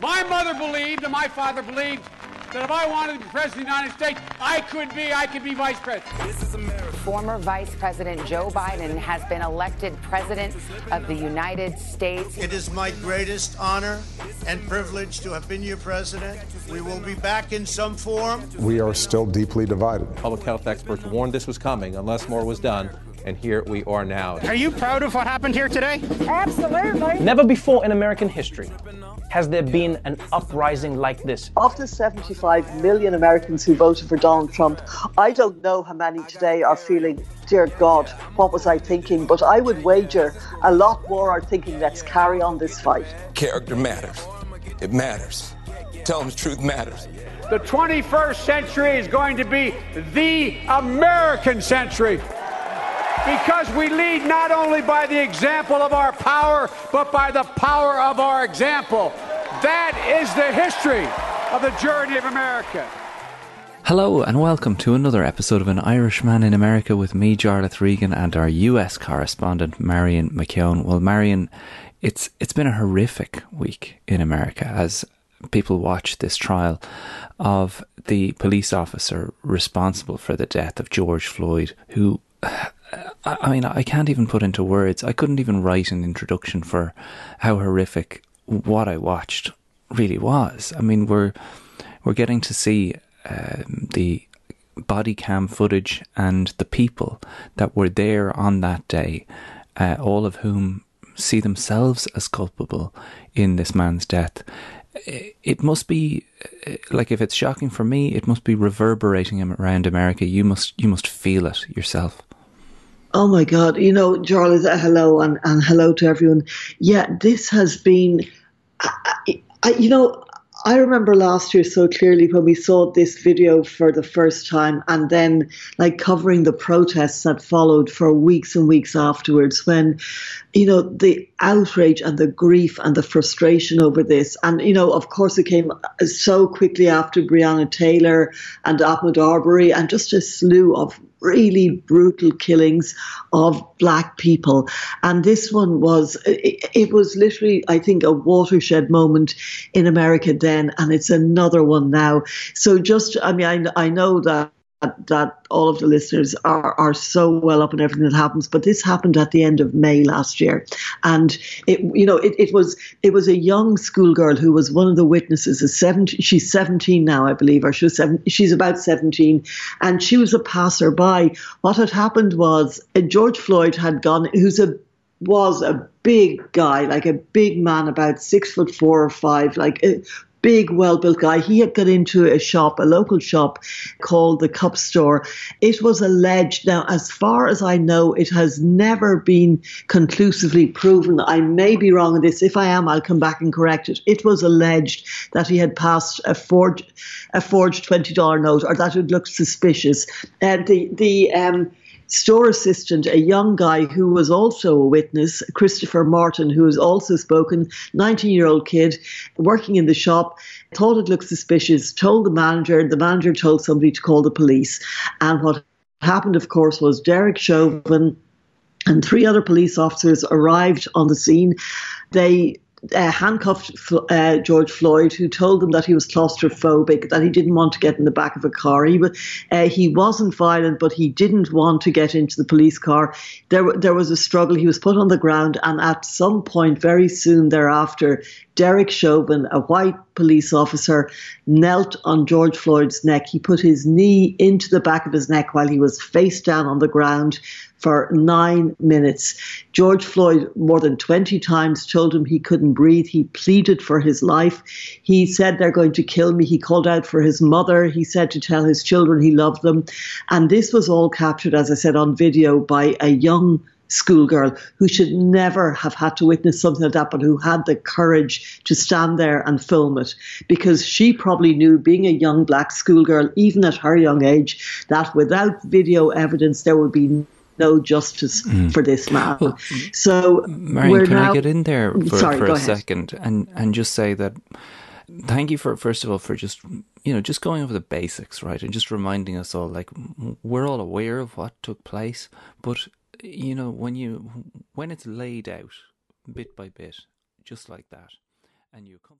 My mother believed and my father believed that if I wanted to be president of the United States, I could be, I could be vice president. Former Vice President Joe Biden has been elected President of the United States. It is my greatest honor and privilege to have been your president. We will be back in some form. We are still deeply divided. Public health experts warned this was coming unless more was done and here we are now. Are you proud of what happened here today? Absolutely. Never before in American history has there been an uprising like this. Of the 75 million Americans who voted for Donald Trump, I don't know how many today are feeling, dear God, what was I thinking? But I would wager a lot more are thinking, let's carry on this fight. Character matters. It matters. Telling the truth matters. The 21st century is going to be the American century because we lead not only by the example of our power, but by the power of our example. That is the history of the journey of America. Hello and welcome to another episode of An Irishman in America with me, Jarlath Regan, and our US correspondent, Marion McKeone. Well, Marion, it's it's been a horrific week in America as people watch this trial of the police officer responsible for the death of George Floyd, who I mean, I can't even put into words. I couldn't even write an introduction for how horrific what I watched really was. I mean, we're we're getting to see um, the body cam footage and the people that were there on that day, uh, all of whom see themselves as culpable in this man's death. It must be like if it's shocking for me, it must be reverberating around America. You must you must feel it yourself. Oh my God. You know, Jarlath, hello and, and hello to everyone. Yeah, this has been, I, I, you know, I remember last year so clearly when we saw this video for the first time and then like covering the protests that followed for weeks and weeks afterwards when, you know, the outrage and the grief and the frustration over this. And, you know, of course, it came so quickly after Breonna Taylor and Ahmaud Arbery and just a slew of really brutal killings of black people. And this one was, it, it, was literally, I think, a watershed moment in America then, and it's another one now. So just, I mean, I, I know that that, that all of the listeners are, are so well up on everything that happens. But this happened at the end of May last year, and it you know it, it was it was a young schoolgirl who was one of the witnesses. A 17, she's seventeen now, I believe, or she was seven, she's about seventeen, and she was a passerby. What had happened was uh, George Floyd had gone, who's a was a big guy, like a big man, about six foot four or five, like uh, big, well built guy. He had got into a shop, a local shop called the Cup Store. It was alleged, now, as far as I know, it has never been conclusively proven. I may be wrong on this. If I am, I'll come back and correct it. It was alleged that he had passed a forged, a forged $20 note or that it looked suspicious. And uh, the, the, um, store assistant, a young guy who was also a witness, Christopher Martin, who has also spoken, 19 year old kid working in the shop, thought it looked suspicious, told the manager, the manager told somebody to call the police. And what happened, of course, was Derek Chauvin and three other police officers arrived on the scene. They uh, handcuffed uh, George Floyd, who told them that he was claustrophobic, that he didn't want to get in the back of a car. He, uh, he wasn't violent, but he didn't want to get into the police car. There, there was a struggle. He was put on the ground, and at some point, very soon thereafter, Derek Chauvin, a white police officer, knelt on George Floyd's neck. He put his knee into the back of his neck while he was face down on the ground for nine minutes. George Floyd, more than 20 times, told him he couldn't breathe. He pleaded for his life. He said, They're going to kill me. He called out for his mother. He said to tell his children he loved them. And this was all captured, as I said, on video by a young schoolgirl who should never have had to witness something like that, but who had the courage to stand there and film it because she probably knew, being a young black schoolgirl, even at her young age, that without video evidence there would be no justice mm. for this man. Well, so, Marion, can now, I get in there for, sorry, for a ahead. second and and just say that thank you for first of all for just you know just going over the basics, right, and just reminding us all like we're all aware of what took place, but you know when you when it's laid out bit by bit, just like that, and you come.